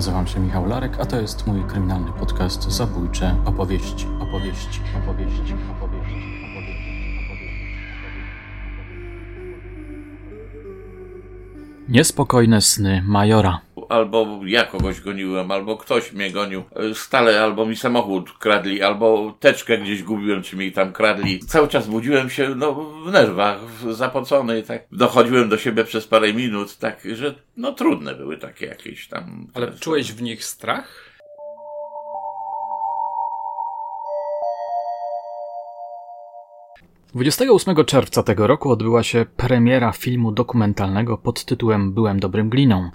Nazywam się Michał Larek, a to jest mój kryminalny podcast Zabójcze opowieści, opowieści, opowieści, opowieści, Niespokojne sny Majora. Albo ja kogoś goniłem, albo ktoś mnie gonił. Stale albo mi samochód kradli, albo teczkę gdzieś gubiłem, czy mi tam kradli. Cały czas budziłem się no, w nerwach, zapocony, tak. Dochodziłem do siebie przez parę minut, tak, że no trudne były takie jakieś tam. Ale czułeś w nich strach? Dwudziestego 28 czerwca tego roku odbyła się premiera filmu dokumentalnego pod tytułem Byłem dobrym gliną.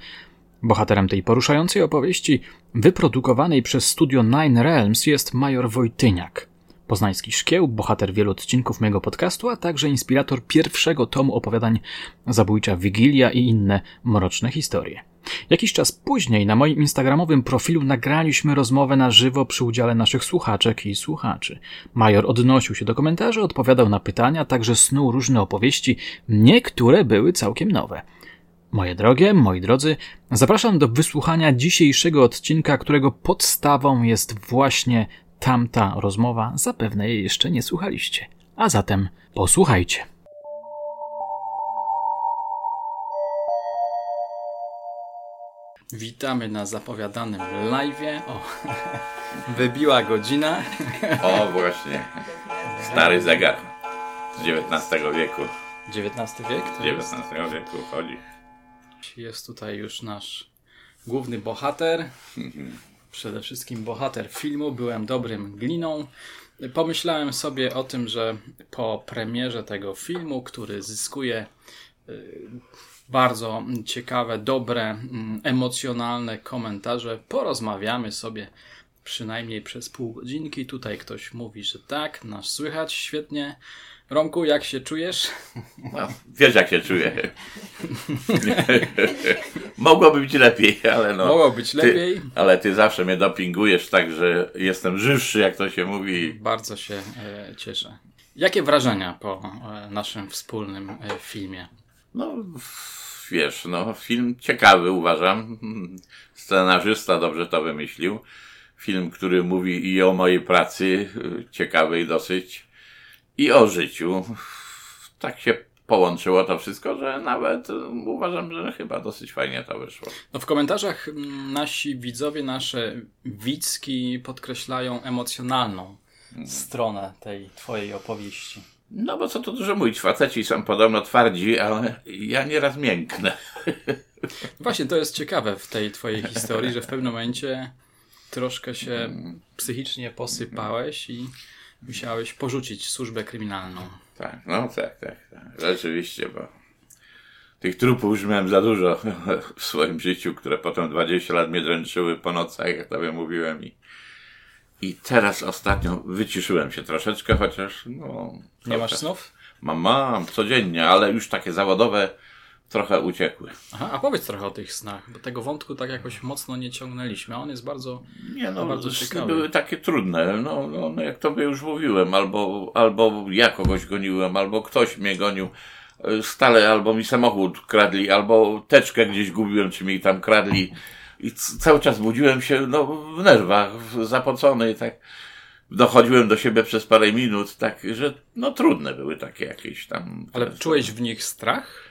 Bohaterem tej poruszającej opowieści, wyprodukowanej przez studio Nine Realms, jest major Wojtyniak. Poznański szkieł, bohater wielu odcinków mojego podcastu, a także inspirator pierwszego tomu opowiadań Zabójcza Wigilia i inne mroczne historie. Jakiś czas później na moim instagramowym profilu nagraliśmy rozmowę na żywo przy udziale naszych słuchaczek i słuchaczy. Major odnosił się do komentarzy, odpowiadał na pytania, także snuł różne opowieści, niektóre były całkiem nowe. Moje drogie, moi drodzy, zapraszam do wysłuchania dzisiejszego odcinka, którego podstawą jest właśnie tamta rozmowa. Zapewne jej jeszcze nie słuchaliście. A zatem posłuchajcie. Witamy na zapowiadanym live'ie. O, wybiła godzina. O, właśnie. Stary zegar z XIX wieku. XIX wiek? Z XIX wieku chodzi. Jest tutaj już nasz główny bohater. Przede wszystkim bohater filmu. Byłem dobrym gliną. Pomyślałem sobie o tym, że po premierze tego filmu, który zyskuje y, bardzo ciekawe, dobre, mm, emocjonalne komentarze, porozmawiamy sobie przynajmniej przez pół godzinki. Tutaj ktoś mówi, że tak, nas słychać świetnie. Romku, jak się czujesz? No, wiesz, jak się czuję. Mogłoby być lepiej, ale no. Mogło być lepiej. Ty, ale ty zawsze mnie dopingujesz tak, że jestem żywszy, jak to się mówi. Bardzo się e, cieszę. Jakie wrażenia po e, naszym wspólnym e, filmie? No, wiesz, no, film ciekawy uważam. Scenarzysta dobrze to wymyślił. Film, który mówi i o mojej pracy, ciekawej dosyć i o życiu. Tak się połączyło to wszystko, że nawet uważam, że chyba dosyć fajnie to wyszło. No w komentarzach nasi widzowie, nasze widzki podkreślają emocjonalną hmm. stronę tej twojej opowieści. No bo co tu dużo mówić, faceci są podobno twardzi, ale ja nieraz mięknę. Właśnie to jest ciekawe w tej twojej historii, że w pewnym momencie troszkę się hmm. psychicznie posypałeś i musiałeś porzucić służbę kryminalną. Tak, no tak, tak, tak. Rzeczywiście, bo tych trupów już miałem za dużo w swoim życiu, które potem 20 lat mnie dręczyły po nocach, jak tobie mówiłem i i teraz ostatnio wyciszyłem się troszeczkę, chociaż no... Nie masz snów? Mam, mam, codziennie, ale już takie zawodowe trochę uciekły. Aha, a powiedz trochę o tych snach, bo tego wątku tak jakoś mocno nie ciągnęliśmy, a on jest bardzo Nie no, bardzo ciekawy. były takie trudne, no, no, no jak tobie już mówiłem, albo, albo ja kogoś goniłem, albo ktoś mnie gonił, stale albo mi samochód kradli, albo teczkę gdzieś gubiłem, czy mi tam kradli i cały czas budziłem się no, w nerwach, zapocony, tak dochodziłem do siebie przez parę minut, tak, że no trudne były takie jakieś tam. Ale czułeś w nich strach?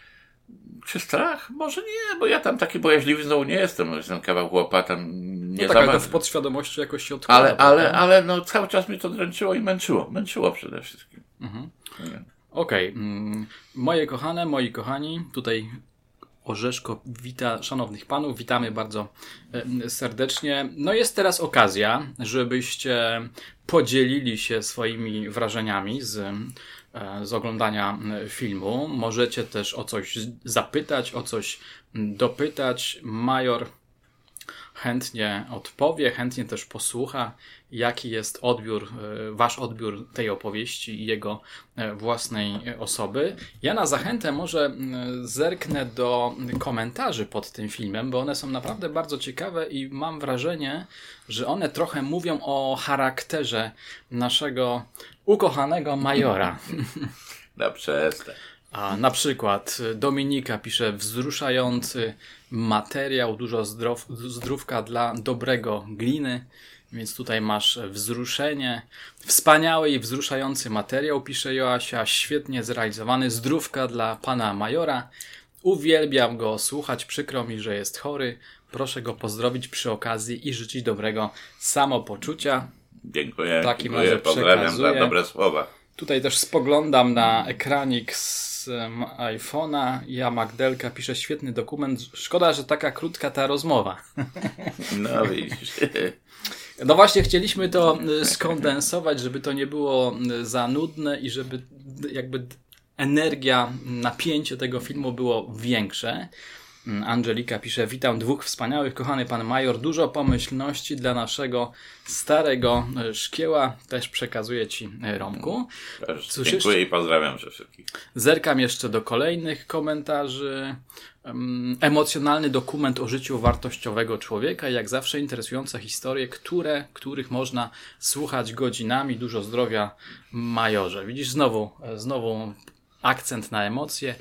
Czy strach? Może nie, bo ja tam taki bojaźliwy znowu nie jestem. Jestem kawał chłopa, tam nie no tak, ale w podświadomości jakoś się odkłada. Ale, ale, ale no, cały czas mi to dręczyło i męczyło. Męczyło przede wszystkim. Mhm. Okej. Okay. Mm, moje kochane, moi kochani, tutaj Orzeszko wita szanownych panów, witamy bardzo e, serdecznie. No jest teraz okazja, żebyście podzielili się swoimi wrażeniami z z oglądania e, filmu. Możecie też o coś zapytać, o coś dopytać. Major chętnie odpowie, chętnie też posłucha, jaki jest odbiór, e, wasz odbiór tej opowieści i jego własnej osoby. Ja na zachętę może zerknę do komentarzy pod tym filmem, bo one są naprawdę bardzo ciekawe i mam wrażenie, że one trochę mówią o charakterze naszego ukochanego majora. No przestań. A na przykład Dominika pisze wzruszający materiał, dużo zdrow, zdrówka dla dobrego gliny. Więc tutaj masz wzruszenie. Wspaniały i wzruszający materiał, pisze Joasia, świetnie zrealizowany. Zdrówka dla pana majora. Uwielbiam go słuchać, przykro mi, że jest chory. Proszę go pozdrowić przy okazji i życzyć dobrego samopoczucia. Dziękuję, Taki dziękuję, pozdrawiam za dobre słowa. Tutaj też spoglądam na ekranik z iPhone'a. Ja Magdelka pisze świetny dokument. Szkoda, że taka krótka ta rozmowa. No widzisz. No właśnie, chcieliśmy to y, skondensować, żeby to nie było y, za nudne i żeby jakby energia, napięcie tego filmu było większe. Mm, Angelika pisze: Witam dwóch wspaniałych, kochany pan major. Dużo pomyślności dla naszego starego e, szkieła. Też przekazuję ci, e, Romku. Cóż Dziękuję jeszcze? i pozdrawiam wszystkich. Zerkam jeszcze do kolejnych komentarzy. Emocjonalny dokument o życiu wartościowego człowieka, jak zawsze interesujące historie, które, których można słuchać godzinami. Dużo zdrowia, majorze. Widzisz, znowu, e, znowu akcent na emocje.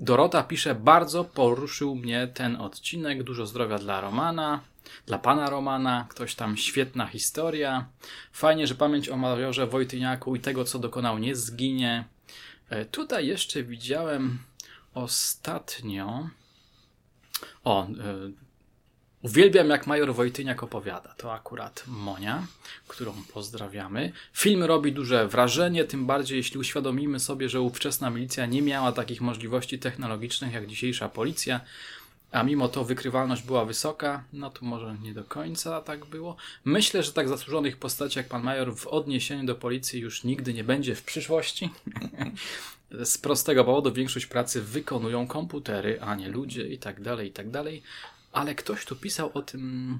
Dorota pisze, bardzo poruszył mnie ten odcinek. Dużo zdrowia dla Romana, dla pana Romana. Ktoś tam, świetna historia. Fajnie, że pamięć o majorze Wojtyniaku i tego, co dokonał, nie zginie. E, tutaj jeszcze widziałem ostatnio. O, e, Uwielbiam, jak major Wojtyniak opowiada. To akurat Monia, którą pozdrawiamy. Film robi duże wrażenie, tym bardziej jeśli uświadomimy sobie, że ówczesna milicja nie miała takich możliwości technologicznych jak dzisiejsza policja, a mimo to wykrywalność była wysoka, no to może nie do końca tak było. Myślę, że tak zasłużonych postaci jak pan major w odniesieniu do policji już nigdy nie będzie w przyszłości. Z prostego powodu większość pracy wykonują komputery, a nie ludzie i tak dalej, i tak dalej. Ale ktoś tu pisał o tym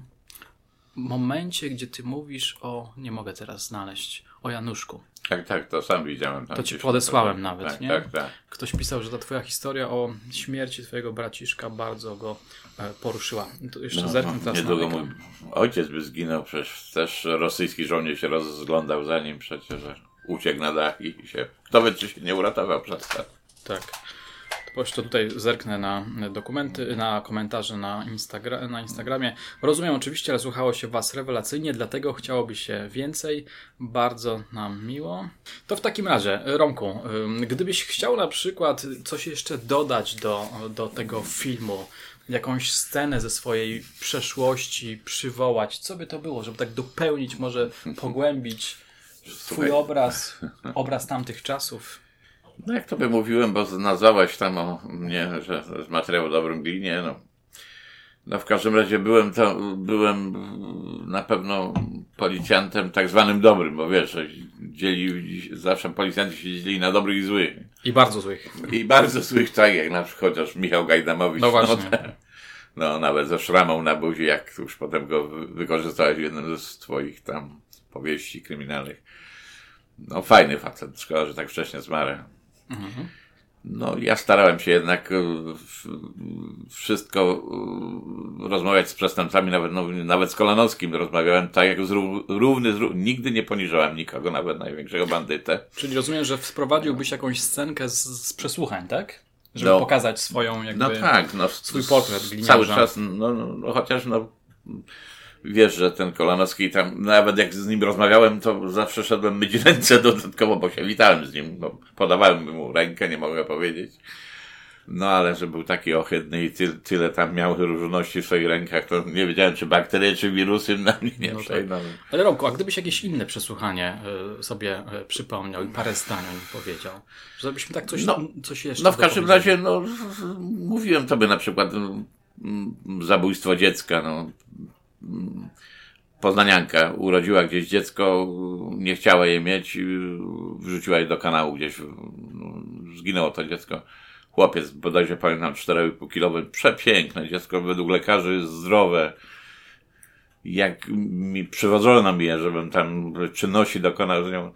momencie, gdzie ty mówisz o. Nie mogę teraz znaleźć. O Januszku. Tak, tak, to sam widziałem. to ci podesłałem to, nawet, tak, nie? Tak, tak. Ktoś pisał, że ta twoja historia o śmierci twojego braciszka bardzo go e, poruszyła. To jeszcze no, zerknę teraz Niedługo mój ojciec by zginął, przecież też rosyjski żołnierz się rozglądał za nim przecież, uciekł na dach i się... Kto wie, czy się nie uratował przez to. Tak. To jeszcze tutaj zerknę na dokumenty, na komentarze na, Instagra na Instagramie. Rozumiem oczywiście, ale słuchało się Was rewelacyjnie, dlatego chciałoby się więcej. Bardzo nam miło. To w takim razie, Romku, gdybyś chciał na przykład coś jeszcze dodać do, do tego filmu, jakąś scenę ze swojej przeszłości przywołać, co by to było, żeby tak dopełnić, może pogłębić Twój obraz, obraz tamtych czasów? No jak to by mówiłem, bo nazwałeś tam o mnie, że z materiału dobrym glinie, no. No w każdym razie byłem to, byłem na pewno policjantem tak zwanym dobrym, bo wiesz, dzieli, zawsze policjanci się dzielili na dobrych i złych. I bardzo złych. I bardzo złych, tak jak na przykład chociaż Michał Gajdamowicz. No właśnie. No, no nawet ze szramą na buzi, jak już potem go wykorzystałeś w jednym z twoich tam powieści kryminalnych. No fajny facet, szkoda, że tak wcześnie zmarł. No, ja starałem się jednak e, wszystko e, rozmawiać z przestępcami, nawet, no, nawet z Kolanowskim rozmawiałem tak jak z równy, z równy. Nigdy nie poniżałem nikogo, nawet największego bandytę. Czyli rozumiem, że wprowadziłbyś jakąś scenkę z, z przesłuchań, tak? Żeby no, pokazać swoją jakby, no tak, no, swój portret gliniarza. Cały czas, no, no, no chociaż no wiesz, że ten Kolanowski tam, nawet jak z nim rozmawiałem, to zawsze szedłem myć ręce dodatkowo, bo się witałem z nim, bo podawałem mu rękę, nie mogę powiedzieć. No ale że był taki ohydny i ty, tyle tam miał różności w swoich rękach, to nie wiedziałem, czy bakterie, czy wirusy na mnie nie no przejdą. Tak. Ale Romku, a gdybyś jakieś inne przesłuchanie y, sobie y, przypomniał i parę zdań powiedział, żebyśmy tak coś, no, coś jeszcze... No w każdym razie, no mówiłem tobie na przykład no, zabójstwo dziecka, no poznanianka urodziła gdzieś dziecko, nie chciała je mieć, wrzuciła je do kanału gdzieś, zginęło to dziecko. Chłopiec, bodajże pamiętam, 4,5 kilowy, przepiękne dziecko, według lekarzy zdrowe. Jak mi przywodzono mi je, żebym tam czynności dokonał z nią,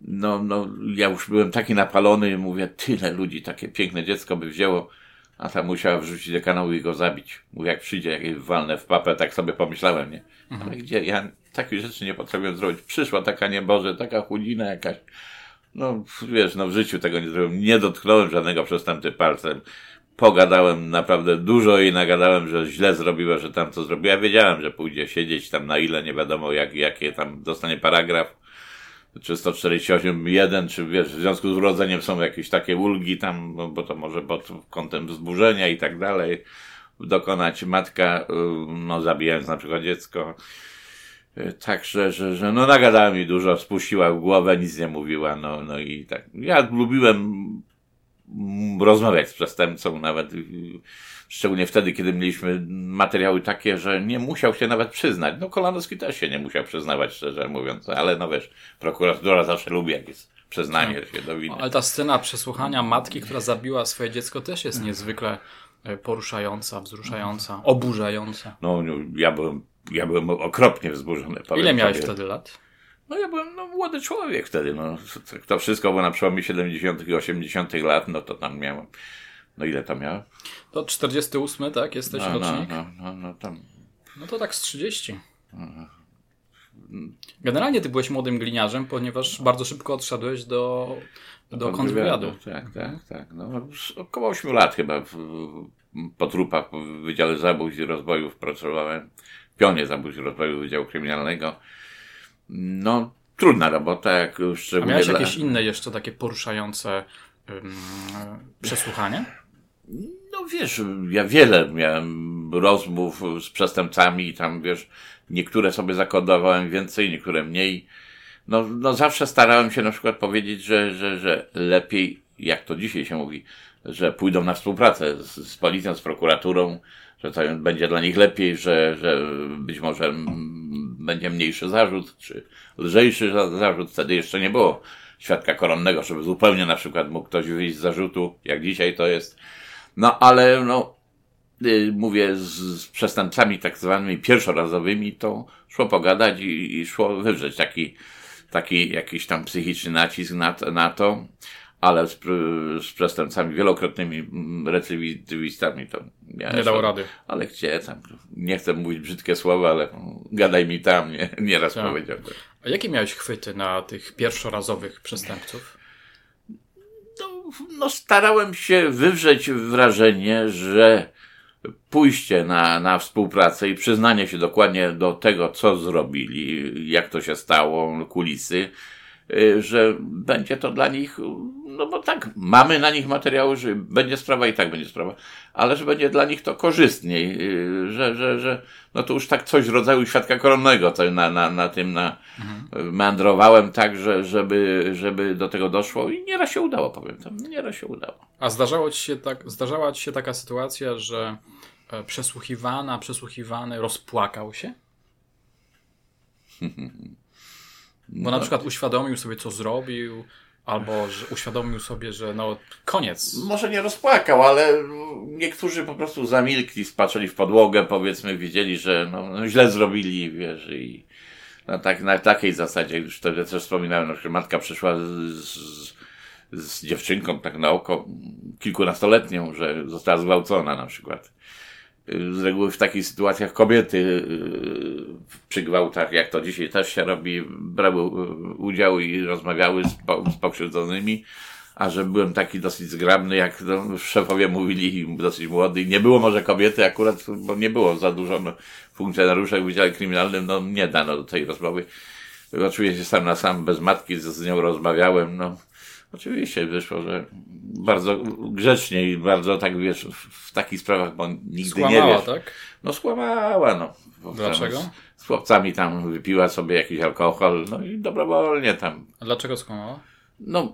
no, no, ja już byłem taki napalony, mówię, tyle ludzi takie piękne dziecko by wzięło a tam musiała wrzucić do kanału i go zabić. Mówi, jak przyjdzie jakieś walne w papę, tak sobie pomyślałem, nie? Mhm. Ale gdzie? Ja takich rzeczy nie potrafiłem zrobić. Przyszła taka nieboże, taka chudzina jakaś. No, wiesz, no w życiu tego nie zrobiłem. Nie dotknąłem żadnego przestępcy palcem. Pogadałem naprawdę dużo i nagadałem, że źle zrobiła, że tam co zrobiła. Ja wiedziałem, że pójdzie siedzieć tam na ile, nie wiadomo jak, jakie tam dostanie paragraf. Czy 148.1, czy wiesz, w związku z urodzeniem są jakieś takie ulgi tam, no, bo to może pod kątem wzburzenia i tak dalej dokonać matka, y, no zabijając na przykład dziecko. Y, także, że, że no nagadała mi dużo, spuściła głowę, nic nie mówiła, no, no i tak. Ja lubiłem rozmawiać z przestępcą nawet, y, szczególnie wtedy, kiedy mieliśmy materiały takie, że nie musiał się nawet przyznać. No Kolanowski też się nie musiał przyznawać, szczerze mówiąc, ale no wiesz, prokuratura zawsze lubi, jak jest przyznanie tak. się do winy. Ale ta scena przesłuchania matki, która zabiła swoje dziecko też jest niezwykle e, poruszająca, wzruszająca, oburzająca. No, no ja byłem ja byłem okropnie wzburzony. Ile miałeś sobie. wtedy lat? No ja byłem no, młody człowiek wtedy. No. To wszystko było na przełomie 70. i 80. lat, no to tam miałem. No ile to miałem? To 48, tak? Jesteś no, rocznik? No, no, no, no, tam. no to tak z 30. Generalnie ty byłeś młodym gliniarzem, ponieważ bardzo szybko odszedłeś do, do kontrwywiadu. Tak, tak, tak. No, około 8 lat chyba w, po trupach w Wydziale Zabójstw i Rozbojów pracowałem pionie zabójstw rozwoju Wydziału Kryminalnego. No, trudna robota, jak szczególnie... A miałeś dla... jakieś inne jeszcze takie poruszające um, przesłuchanie? No wiesz, ja wiele miałem rozmów z przestępcami i tam, wiesz, niektóre sobie zakodowałem więcej, niektóre mniej. No, no zawsze starałem się na przykład powiedzieć, że, że, że lepiej, jak to dzisiaj się mówi, że pójdą na współpracę z, z policją, z prokuraturą, że to będzie dla nich lepiej, że, że być może będzie mniejszy zarzut, czy lżejszy zarzut. Wtedy jeszcze nie było świadka koronnego, żeby zupełnie na przykład mógł ktoś wyjść z zarzutu, jak dzisiaj to jest. No ale no, y, mówię, z, przestępcami tak zwanymi pierwszorazowymi, to szło pogadać i, i szło wywrzeć taki, taki jakiś tam psychiczny nacisk na, na to ale z, z przestępcami wielokrotnymi recydywistami to nie dało rady. Ale gdzie tam, nie chcę mówić brzydkie słowa, ale gadaj mi tam, nie, nieraz tak. powiedział. A jakie miałeś chwyty na tych pierwszorazowych przestępców? No, starałem się wywrzeć wrażenie, że pójście na, na współpracę i przyznanie się dokładnie do tego, co zrobili, jak to się stało, kulisy, że będzie to dla nich no bo tak, mamy na nich materiały, że będzie sprawa i tak będzie sprawa, ale że będzie dla nich to korzystniej, y, że, że, że no to już tak coś w rodzaju świadka koronnego to na, na, na tym na, mhm. meandrowałem tak, że, żeby, żeby do tego doszło i nieraz się udało, powiem tam, nieraz się udało. A zdarzało ci się tak, zdarzała ci się taka sytuacja, że e, przesłuchiwana, przesłuchiwany rozpłakał się? Bo na no. przykład uświadomił sobie, co zrobił, Albo że uświadomił sobie, że no koniec. Może nie rozpłakał, ale niektórzy po prostu zamilkli, spatrzyli w podłogę, powiedzmy, widzieli, że no, no źle zrobili, wiesz, i na, tak, na takiej zasadzie, już wtedy też wspominałem, że matka przyszła z, z, z dziewczynką tak na oko, kilkunastoletnią, że została zgwałcona na przykład z reguły w takich sytuacjach kobiety y, przy gwałtach, jak to dzisiaj też się robi, brały y, udział i rozmawiały z, po, z pokrzywdzonymi, a że byłem taki dosyć zgrabny, jak no, szefowie mówili, dosyć młody i nie było może kobiety akurat, bo nie było za dużo no, funkcjonariuszy w Wydziale Kryminalnym, no nie dano do tej rozmowy. Oczywiście sam na sam, bez matki z, z nią rozmawiałem, no Oczywiście wyszło, że bardzo grzecznie i bardzo tak wiesz, w takich sprawach, bo nigdy skłamała, nie wiesz. tak? No skłamała, no. Dlaczego? Z, z chłopcami tam wypiła sobie jakiś alkohol, no i dobrowolnie tam. A dlaczego skłamała? No,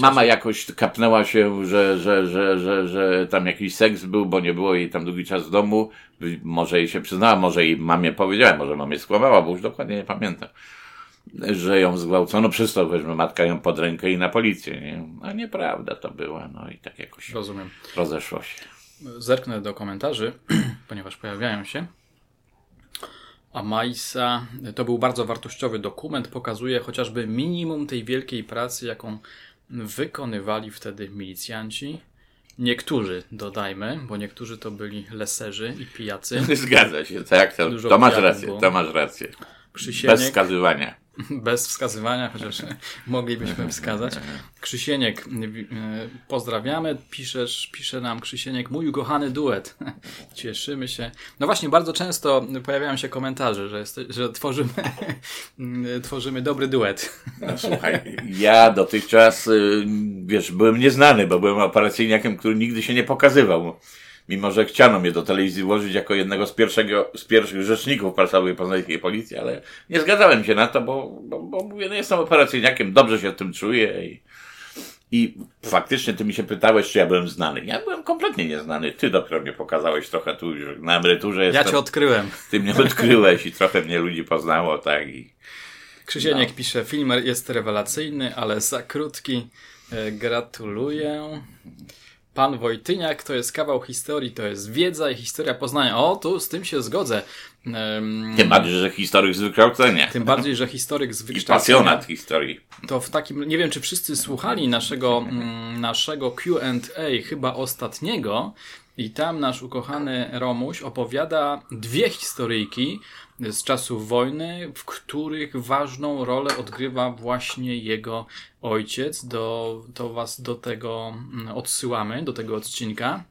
mama jakoś kapnęła się, że, że, że, że, że tam jakiś seks był, bo nie było jej tam długi czas w domu. Może jej się przyznała, może jej mamie powiedziała, może mamie skłamała, bo już dokładnie nie pamiętam że ją zgwałcono, przez to weźmy matka ją pod rękę i na policję, nie? A nieprawda to była, no i tak jakoś Rozumiem. rozeszło się. Zerknę do komentarzy, ponieważ pojawiają się. A Majsa, to był bardzo wartościowy dokument, pokazuje chociażby minimum tej wielkiej pracy, jaką wykonywali wtedy milicjanci. Niektórzy, dodajmy, bo niektórzy to byli leserzy i pijacy. Zgadza się, tak, to, to masz rację, to masz rację. Krzysieniek. Bez wskazywania. Bez wskazywania, chociaż moglibyśmy wskazać. Krzysieniek, e, pozdrawiamy. Piszesz, pisze nam Krzysieniek, mój ukochany duet. Cieszymy się. No właśnie, bardzo często pojawiają się komentarze, że, jest, że tworzymy, tworzymy dobry duet. No, słuchaj, ja dotychczas, y, wiesz, byłem nieznany, bo byłem operacyjniakiem, który nigdy się nie pokazywał mimo że chciano mnie do telewizji włożyć jako jednego z, pierwszego, z pierwszych rzeczników prasowych poznańskiej policji, ale nie zgadzałem się na to, bo, bo, bo mówię, no jestem operacyjniakiem, dobrze się w tym czuję i, i faktycznie ty mi się pytałeś, czy ja byłem znany. Ja byłem kompletnie nieznany. Ty dopiero mnie pokazałeś trochę tu, że na emeryturze jestem. Ja cię odkryłem. Ty mnie odkryłeś i trochę mnie ludzi poznało, tak i... Krzysieniek no. pisze, film jest rewelacyjny, ale za krótki. E, gratuluję. Pan Wojtyniak to jest kawał historii, to jest wiedza i historia Poznania. O, tu z tym się zgodzę. Um, tym bardziej, że historyk z wykształcenia. Tym bardziej, że historyk z wykształcenia. I pasjonat historii. To w takim, nie wiem, czy wszyscy słuchali naszego, mm, naszego Q&A, chyba ostatniego, i tam nasz ukochany Romuś opowiada dwie historyjki z czasów wojny, w których ważną rolę odgrywa właśnie jego ojciec. Do, to was do tego mm, odsyłamy, do tego odcinka.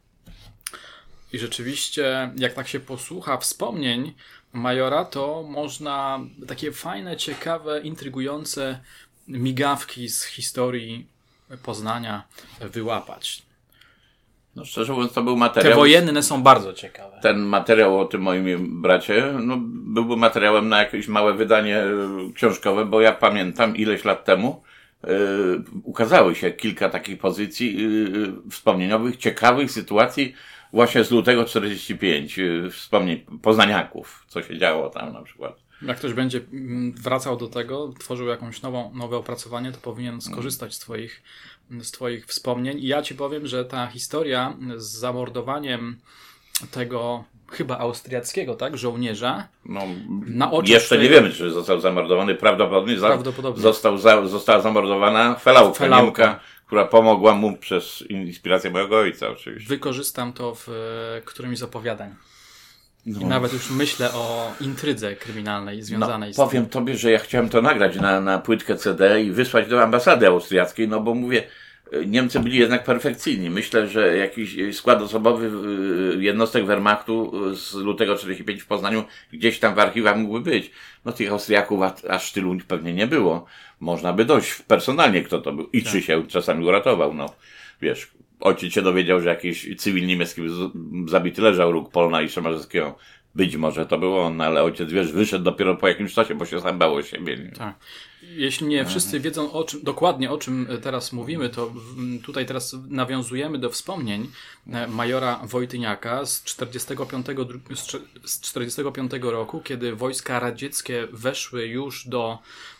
I rzeczywiście, jak tak się posłucha wspomnień Majora, to można takie fajne, ciekawe, intrygujące migawki z historii Poznania wyłapać. No szczerze mówiąc, to był materiał. Te wojenne są bardzo ciekawe. Ten materiał o tym moim bracie, no, byłby materiałem na jakieś małe wydanie e, książkowe, bo ja pamiętam ileś lat temu yy, ukazały się kilka takich pozycji yy, wspomnieniowych, ciekawych sytuacji właśnie z lutego 45, yy, wspomnień poznaniaków, co się działo tam na przykład. Jak ktoś będzie mm, wracał do tego, tworzył jakąś nową, nowe opracowanie, to powinien skorzystać z Twoich z Twoich wspomnień. I ja Ci powiem, że ta historia z zamordowaniem tego chyba austriackiego, tak, żołnierza. No, na oczach jeszcze nie wiemy, czy został zamordowany. Prawdopodobnie, prawdopodobnie. Został, za, została zamordowana felałka, felałka. Niemka, która pomogła mu przez inspirację mojego ojca oczywiście. Wykorzystam to w e, którymś z opowiadań. No. Nawet już myślę o intrydze kryminalnej związanej no, z tym. Powiem tobie, że ja chciałem to nagrać na, na płytkę CD i wysłać do ambasady austriackiej, no bo mówię, Niemcy byli jednak perfekcyjni. Myślę, że jakiś skład osobowy y, jednostek Wehrmachtu z lutego 45 w Poznaniu gdzieś tam w archiwach mógłby być. No tych Austriaków aż tylu pewnie nie było. Można by dojść personalnie, kto to był i tak. czy się czasami uratował. No, wiesz, ojciec się dowiedział, że jakiś cywil niemiecki zabity leżał róg Polna i Szymarzewskiego. Być może to było on, ale ojciec, wiesz, wyszedł dopiero po jakimś czasie, bo się sam bało siebie. Tak. Jeśli nie wszyscy wiedzą o czym, dokładnie o czym teraz mówimy, to tutaj teraz nawiązujemy do wspomnień e, majora Wojtyniaka z 45, z 45 roku, kiedy wojska radzieckie weszły już do,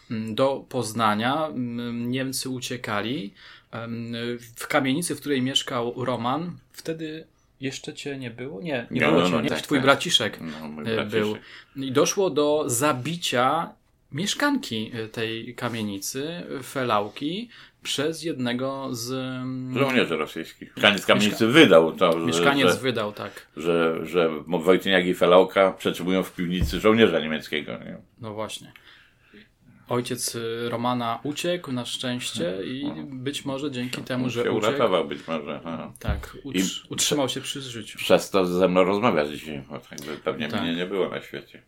do Poznania. Niemcy uciekali. W kamienicy, w której mieszkał Roman, wtedy jeszcze cię nie było? Nie, nie no, było no, cię. nie? Tak, twój tak. braciszek no, e, był. I doszło do zabicia mieszkanki e, tej kamienicy, Felałki, przez jednego z... Mm, Żołnierzy rosyjskich. Mieszkaniec kamienicy Mieszka... wydał to. Mieszkaniec że, wydał, tak. Że, że Wojtyniak i Felałka przetrzymują w piwnicy żołnierza niemieckiego. Nie? No właśnie. Ojciec y, Romana uciekł na szczęście i być może dzięki temu, że się uciekł... uratował być może. Tak, utr utrzymał się przy życiu. Przez to ze mną rozmawia dzisiaj, bo tak pewnie tak. mnie nie było na świecie.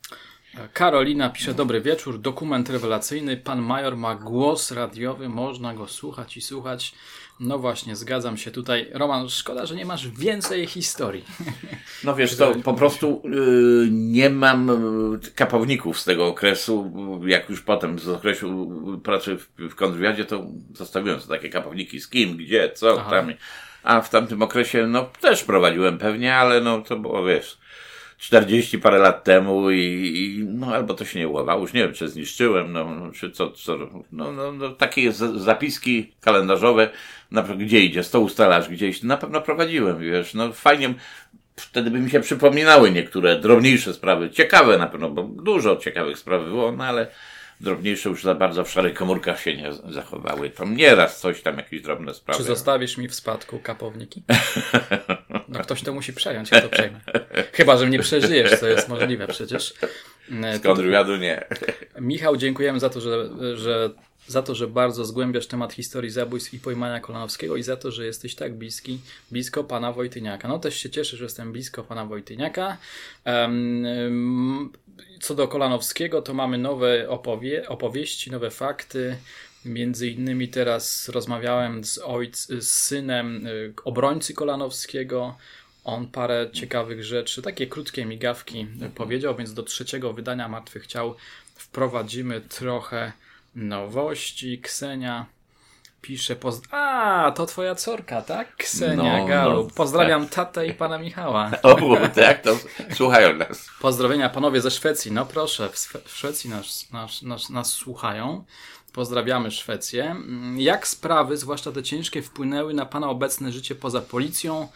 Karolina pisze, dobry wieczór, dokument rewelacyjny, pan major ma głos radiowy, można go słuchać i słuchać. No właśnie, zgadzam się tutaj. Roman, szkoda, że nie masz więcej historii. No wiesz, to po prostu yy, nie mam y, kapowników z tego okresu. Jak już potem z okresu pracy w, w kontrwywiadzie, to zostawiłem sobie takie kapowniki z kim, gdzie, co Aha. tam. A w tamtym okresie, no też prowadziłem pewnie, ale no to było, wiesz, 40 parę lat temu i, i, no albo to się nie udawało, już nie wiem, czy zniszczyłem, no, czy co, co no, no, no takie zapiski kalendarzowe, na przykład gdzie idzie, sto ustalasz gdzieś, na pewno prowadziłem, wiesz, no fajnie, wtedy by mi się przypominały niektóre drobniejsze sprawy, ciekawe na pewno, bo dużo ciekawych spraw było, no ale drobniejsze już za bardzo w szarych komórkach się nie zachowały. To nieraz coś tam, jakieś drobne sprawy. Czy zostawisz mi w spadku kapowniki? No ktoś to musi przejąć, ja to przejmę. Chyba, że mnie przeżyjesz, co jest możliwe przecież. Z kontrwywiadu nie. Michał, dziękujemy za to, że, że za to, że bardzo zgłębiasz temat historii zabójstw i pojmania Kolanowskiego i za to, że jesteś tak bliski, blisko pana Wojtyniaka. No też się cieszę, że jestem blisko pana Wojtyniaka. Um, co do Kolanowskiego, to mamy nowe opowie opowieści, nowe fakty. Między innymi teraz rozmawiałem z, ojc, z synem y, obrońcy Kolanowskiego. On parę ciekawych rzeczy, takie krótkie migawki powiedział, więc do trzeciego wydania Martwych Ciał wprowadzimy trochę nowości. Ksenia pisze, poz... a to twoja córka, tak? Ksenia no. No, Pozdrawiam tak. tatę i pana Michała. O, tak, to słuchają nas. Pozdrowienia panowie ze Szwecji. No proszę, w Szwecji nas, nas, nas, nas słuchają. Pozdrawiamy Szwecję. Jak sprawy, zwłaszcza te ciężkie, wpłynęły na pana obecne życie poza policją?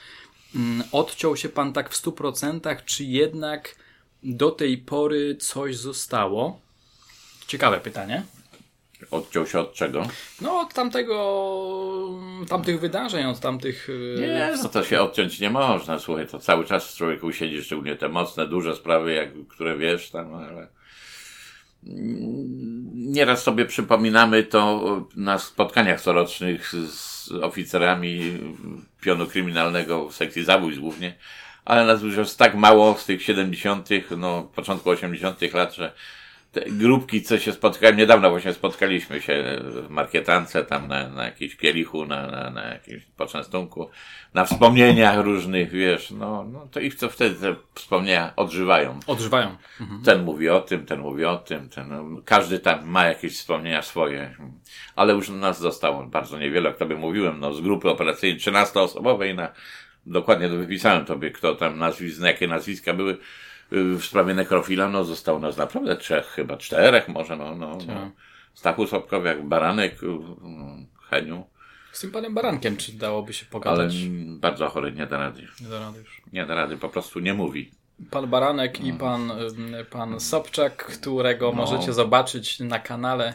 Mm, odciął się pan tak w 100%, czy jednak do tej pory coś zostało? Ciekawe pytanie. Odciął się od czego? No od tamtego, tamtych wydarzeń, od tamtych... E, nie, no to się odciąć nie można, słuchaj, to cały czas człowieku siedzi, szczególnie te mocne, duże sprawy, jak, które wiesz tam, ale... Nieraz sobie przypominamy to na spotkaniach corocznych z oficerami pionu kryminalnego sekcji zabójstw głównie, ale nas już jest tak mało z tych 70., no, początku 80. lat, że te grupki, co się spotkałem, niedawno właśnie spotkaliśmy się w markietance, tam na, na jakimś kielichu, na, na, na jakimś poczęstunku, na wspomnieniach różnych, wiesz, no, no to ich co wtedy te wspomnienia odżywają. Odżywają. Mhm. Ten mówi o tym, ten mówi o tym, ten, no, każdy tam ma jakieś wspomnienia swoje, ale już nas zostało bardzo niewiele, jak tobie mówiłem, no z grupy operacyjnej 13-osobowej na, dokładnie to wypisałem tobie, kto tam nazwisk, jakie nazwiska były, w sprawie nekrofila, no zostało nas naprawdę trzech, chyba czterech może, no, no, no. Stachu Sobkowiak, Baranek, Heniu. Z tym panem Barankiem, czy dałoby się pogadać? Ale bardzo chory, nie da rady. Nie da rady już. Nie da rady, po prostu nie mówi. Pan Baranek no. i pan, pan Sobczak, którego no. możecie zobaczyć na kanale,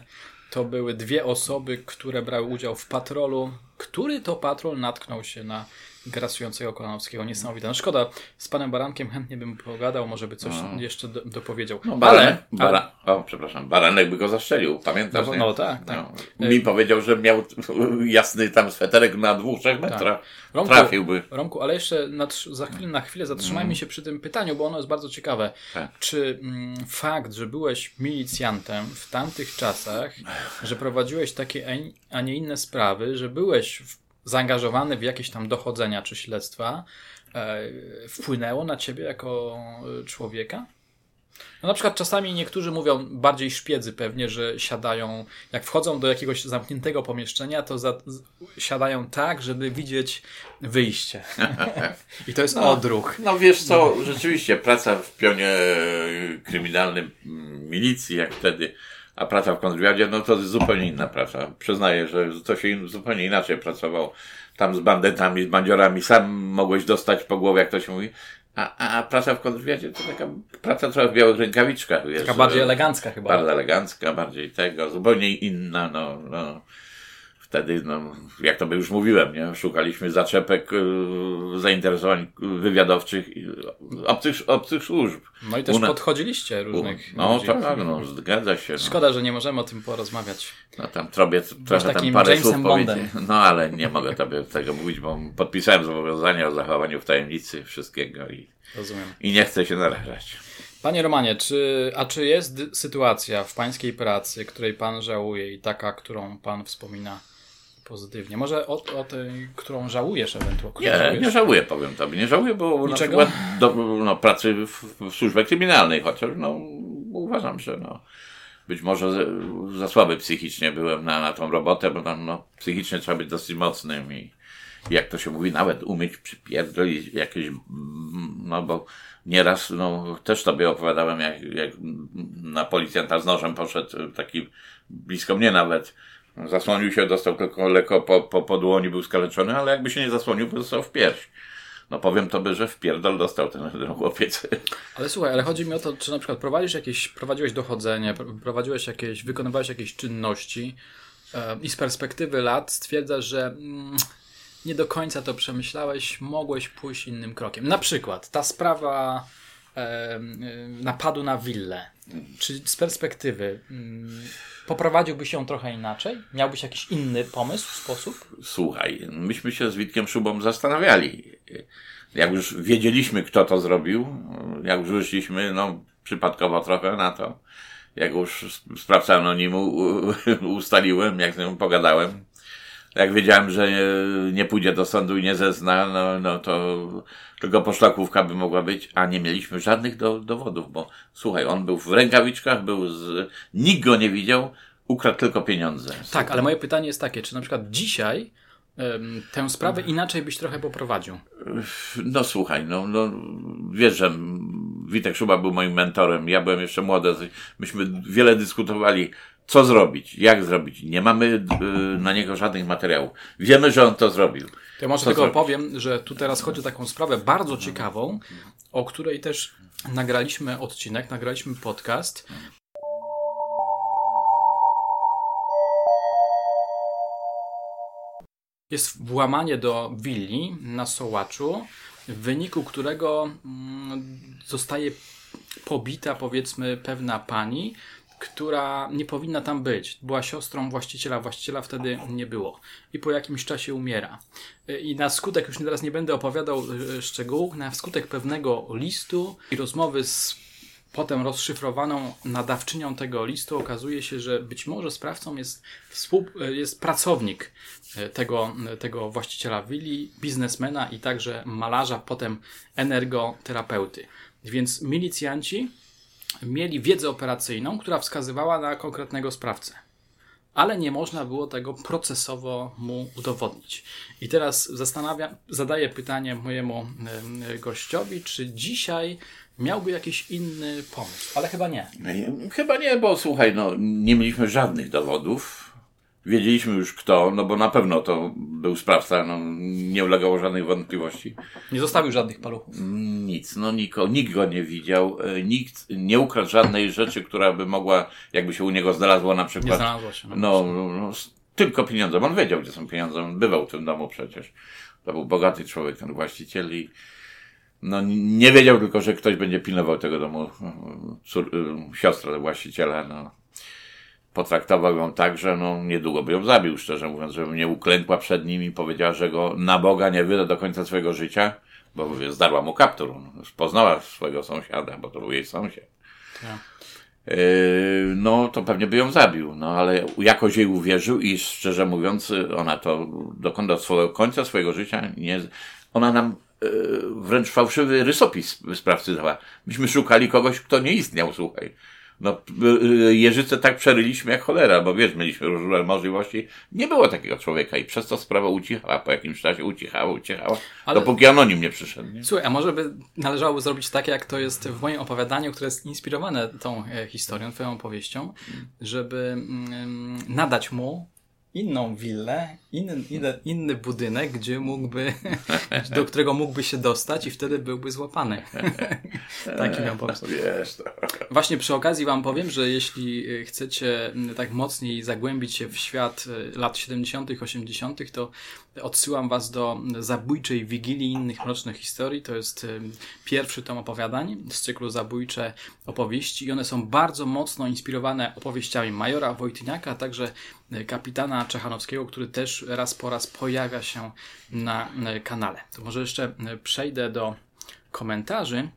to były dwie osoby, które brały udział w patrolu. Który to patrol natknął się na grasującego Kolanowskiego. Niesamowite. No szkoda, z panem Barankiem chętnie bym pogadał, może by coś no. jeszcze do, dopowiedział. No, ale, bara, ale... O, przepraszam, Baranek by go zastrzelił, pamiętasz? No, no tak, tak. No. Mi powiedział, że miał jasny tam sweterek na dwóch, trzech tak. metrach. Tak. Romku, Trafiłby. Romku, ale jeszcze na, za chwilę, na chwilę zatrzymajmy mm. się przy tym pytaniu, bo ono jest bardzo ciekawe. Tak. Czy mm, fakt, że byłeś milicjantem w tamtych czasach, że prowadziłeś takie, a nie inne sprawy, że byłeś w zaangażowany w jakieś tam dochodzenia czy śledztwa, e, wpłynęło na ciebie jako e, człowieka? No na przykład czasami niektórzy mówią, bardziej szpiedzy pewnie, że siadają, jak wchodzą do jakiegoś zamkniętego pomieszczenia, to za, siadają tak, żeby widzieć wyjście. I to jest no, odruch. No wiesz co, rzeczywiście praca w pionie kryminalnym milicji, jak wtedy a praca w kontrwywiadzie, no to jest zupełnie inna praca. Przyznaję, że to się zupełnie inaczej pracował tam z bandytami, z bandziorami. Sam mogłeś dostać po głowie, jak to się mówi. A, a praca w kontrwywiadzie to taka praca trochę w białych rękawiczkach. Wiesz, taka bardziej elegancka chyba. Bardzo elegancka, bardziej tego, zupełnie inna, no, no wtedy, no, jak to by już mówiłem, nie? szukaliśmy zaczepek y, zainteresowań wywiadowczych obcych, obcych służb. No i też Una... podchodziliście różnych. U... No ludzi. tak, no, zgadza się. No. Szkoda, że nie możemy o tym porozmawiać. No tam trobię trochę tam parę Jamesem słów Bondem. powiedzieć. No ale nie mogę tobie tego mówić, bo podpisałem zobowiązanie o zachowaniu w tajemnicy wszystkiego i, Rozumiem. i nie chcę się narażać. Panie Romanie, czy, a czy jest sytuacja w pańskiej pracy, której pan żałuje i taka, którą pan wspomina pozytywnie. Może o, o tej, którą żałujesz ewentualnie. Nie, żałujesz? nie żałuję, powiem tobie. Nie żałuję, bo Niczego? na przykład do, no, pracy w, w służbie kryminalnej, chociaż no, uważam, że no, być może za, słaby psychicznie byłem na, na tą robotę, bo tam no, psychicznie trzeba być dosyć mocnym i jak to się mówi, nawet umieć przypierdolić jakieś, no bo nieraz, no, też tobie opowiadałem, jak, jak na policjanta z nożem poszedł taki blisko mnie nawet, Zasłonił się, dostał tylko lekko po, po, po dłoni, był skaleczony, ale jakby się nie zasłonił, to dostał w pierś. No powiem tobie, że w pierdol dostał ten, ten chłopiec. Ale słuchaj, ale chodzi mi o to, czy na przykład prowadzisz jakieś, prowadziłeś dochodzenie, prowadziłeś jakieś, wykonywałeś jakieś czynności e, i z perspektywy lat stwierdzasz, że mm, nie do końca to przemyślałeś, mogłeś pójść innym krokiem. Na przykład ta sprawa e, napadu na willę Czy z perspektywy mm, poprowadziłbyś ją trochę inaczej? Miałbyś jakiś inny pomysł, sposób? Słuchaj, myśmy się z Witkiem Szubą zastanawiali. Jak już wiedzieliśmy, kto to zrobił, jak już wyszliśmy, no przypadkowo trochę na to, jak już sprawca anonimu ustaliłem, jak z nią pogadałem, jak wiedziałem, że nie, nie pójdzie do sądu i nie zezna, no, no to tylko poszlakówka by mogła być, a nie mieliśmy żadnych do, dowodów, bo słuchaj, on był w rękawiczkach, był z, nikt go nie widział, ukradł tylko pieniądze. Tak, ale moje pytanie jest takie, czy na przykład dzisiaj tę sprawę inaczej byś trochę poprowadził? No słuchaj, no, no wiesz, że Witek Szuba był moim mentorem, ja byłem jeszcze młody, myśmy wiele dyskutowali, co zrobić, jak zrobić. Nie mamy y, na niego żadnych materiałów. Wiemy, że on to zrobił. To ja może tylko zrobić? powiem, że tu teraz chodzi o taką sprawę bardzo ciekawą, o której też nagraliśmy odcinek, nagraliśmy podcast. Jest włamanie do willi na Sołaczu, w wyniku którego mm, zostaje pobita, powiedzmy, pewna pani, która nie powinna tam być. Była siostrą właściciela, właściciela wtedy nie było. I po jakimś czasie umiera. I na skutek, już teraz nie będę opowiadał e, szczegółów, na skutek pewnego listu i rozmowy z potem rozszyfrowaną nadawczynią tego listu okazuje się, że być może sprawcą jest, współ, e, jest pracownik e, tego, tego właściciela willi, biznesmena i także malarza, potem energoterapeuty. Więc milicjanci mieli wiedzę operacyjną, która wskazywała na konkretnego sprawcę. Ale nie można było tego procesowo mu udowodnić. I teraz zastanawiam, zadaję pytanie mojemu gościowi, czy dzisiaj miałby jakiś inny pomysł, ale chyba nie. Chyba nie, bo słuchaj, no, nie mieliśmy żadnych dowodów Wiedzieliśmy już kto, no bo na pewno to był sprawca, no, nie ulegało żadnej wątpliwości. Nie zostawił żadnych paluchów. Nic, no niko, nikt go nie widział, e, nikt nie ukradł żadnej rzeczy, która by mogła, jakby się u niego znalazła na przykład. Nie znalazło się. No, no, no, no tylko pieniądze. On wiedział, gdzie są pieniądze, on bywał w tym domu przecież. To był bogaty człowiek, ten właściciel i no, nie wiedział tylko, że ktoś będzie pilnował tego domu, cór, e, siostra właściciela, no potraktował ją tak, że no, niedługo by ją zabił, szczerze mówiąc, żeby nie uklękła przed nim i powiedziała, że go na Boga nie wyda do końca swojego życia, bo zdarła mu kaptur. Poznała swojego sąsiada, bo to był jej sąsiad. Ja. Yy, no, to pewnie by ją zabił, no ale jakoś jej uwierzył i szczerze mówiąc, ona to do swojego końca swojego życia nie. Ona nam yy, wręcz fałszywy rysopis sprawcy dała. Myśmy szukali kogoś, kto nie istniał, słuchaj no, y, y, Jeżyce tak przeryliśmy jak cholera, bo wiesz, mieliśmy różne możliwości. Nie było takiego człowieka i przez to sprawa ucichała. Po jakimś czasie ucichała, ucichała, Ale... dopóki anonim nie przyszedł. Nie? Słuchaj, a może by należało zrobić tak, jak to jest w moim opowiadaniu, które jest inspirowane tą e, historią, twoją opowieścią, żeby mm, nadać mu inną willę, inny, inny, inny budynek, gdzie mógłby, do którego mógłby się dostać i wtedy byłby złapany. Taki miał pomysł. Właśnie przy okazji wam powiem, że jeśli chcecie tak mocniej zagłębić się w świat e, lat 70., 80., to odsyłam was do Zabójczej Wigilii innych mrocznych historii. To jest e, pierwszy tom opowiadań z cyklu Zabójcze opowieści i one są bardzo mocno inspirowane opowieściami Majora Wojtyniaka, a także kapitana Czechanowskiego, który też raz po raz pojawia się na kanale. To może jeszcze przejdę do komentarzy.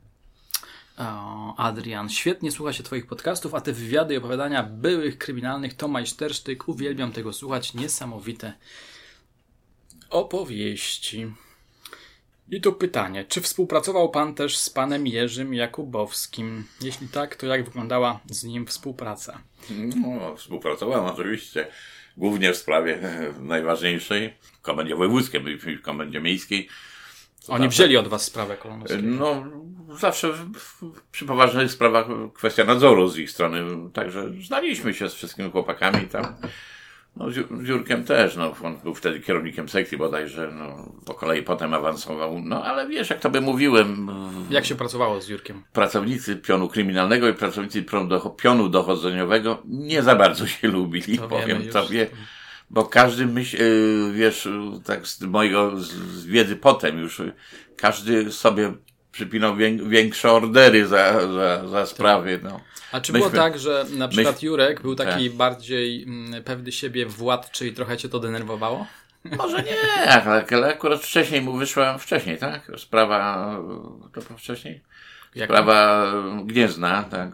Adrian, świetnie słucha się Twoich podcastów, a te wywiady i opowiadania byłych kryminalnych to majstersztyk. Uwielbiam tego słuchać. Niesamowite opowieści. I tu pytanie, czy współpracował Pan też z Panem Jerzym Jakubowskim? Jeśli tak, to jak wyglądała z nim współpraca? No, współpracowałem oczywiście, głównie w sprawie najważniejszej, komendzie wojewódzkiej, w komendzie miejskiej. Oni wzięli od Was sprawę kolonowską? No, zawsze w, w, przy poważnych sprawach kwestia nadzoru z ich strony, także znaliśmy się z wszystkimi chłopakami tam. No, z Jurkiem też, no, on był wtedy kierownikiem sekcji bodajże, no, po kolei potem awansował, no, ale wiesz, jak to by mówiłem... Jak się pracowało z Jurkiem? Pracownicy pionu kryminalnego i pracownicy pionu dochodzeniowego nie za bardzo się lubili, to powiem tobie, bo każdy myśl, y, wiesz, tak z mojego, z wiedzy potem już, każdy sobie przypinał większe ordery za, za, za sprawy. No. A czy Myśmy, było tak, że na przykład myśmy, Jurek był taki tak. bardziej mm, pewny siebie władczy i trochę cię to denerwowało? Może nie, ale, ale akurat wcześniej mu wyszła, wcześniej, tak? Sprawa, to było wcześniej? Sprawa Gniezna, tak?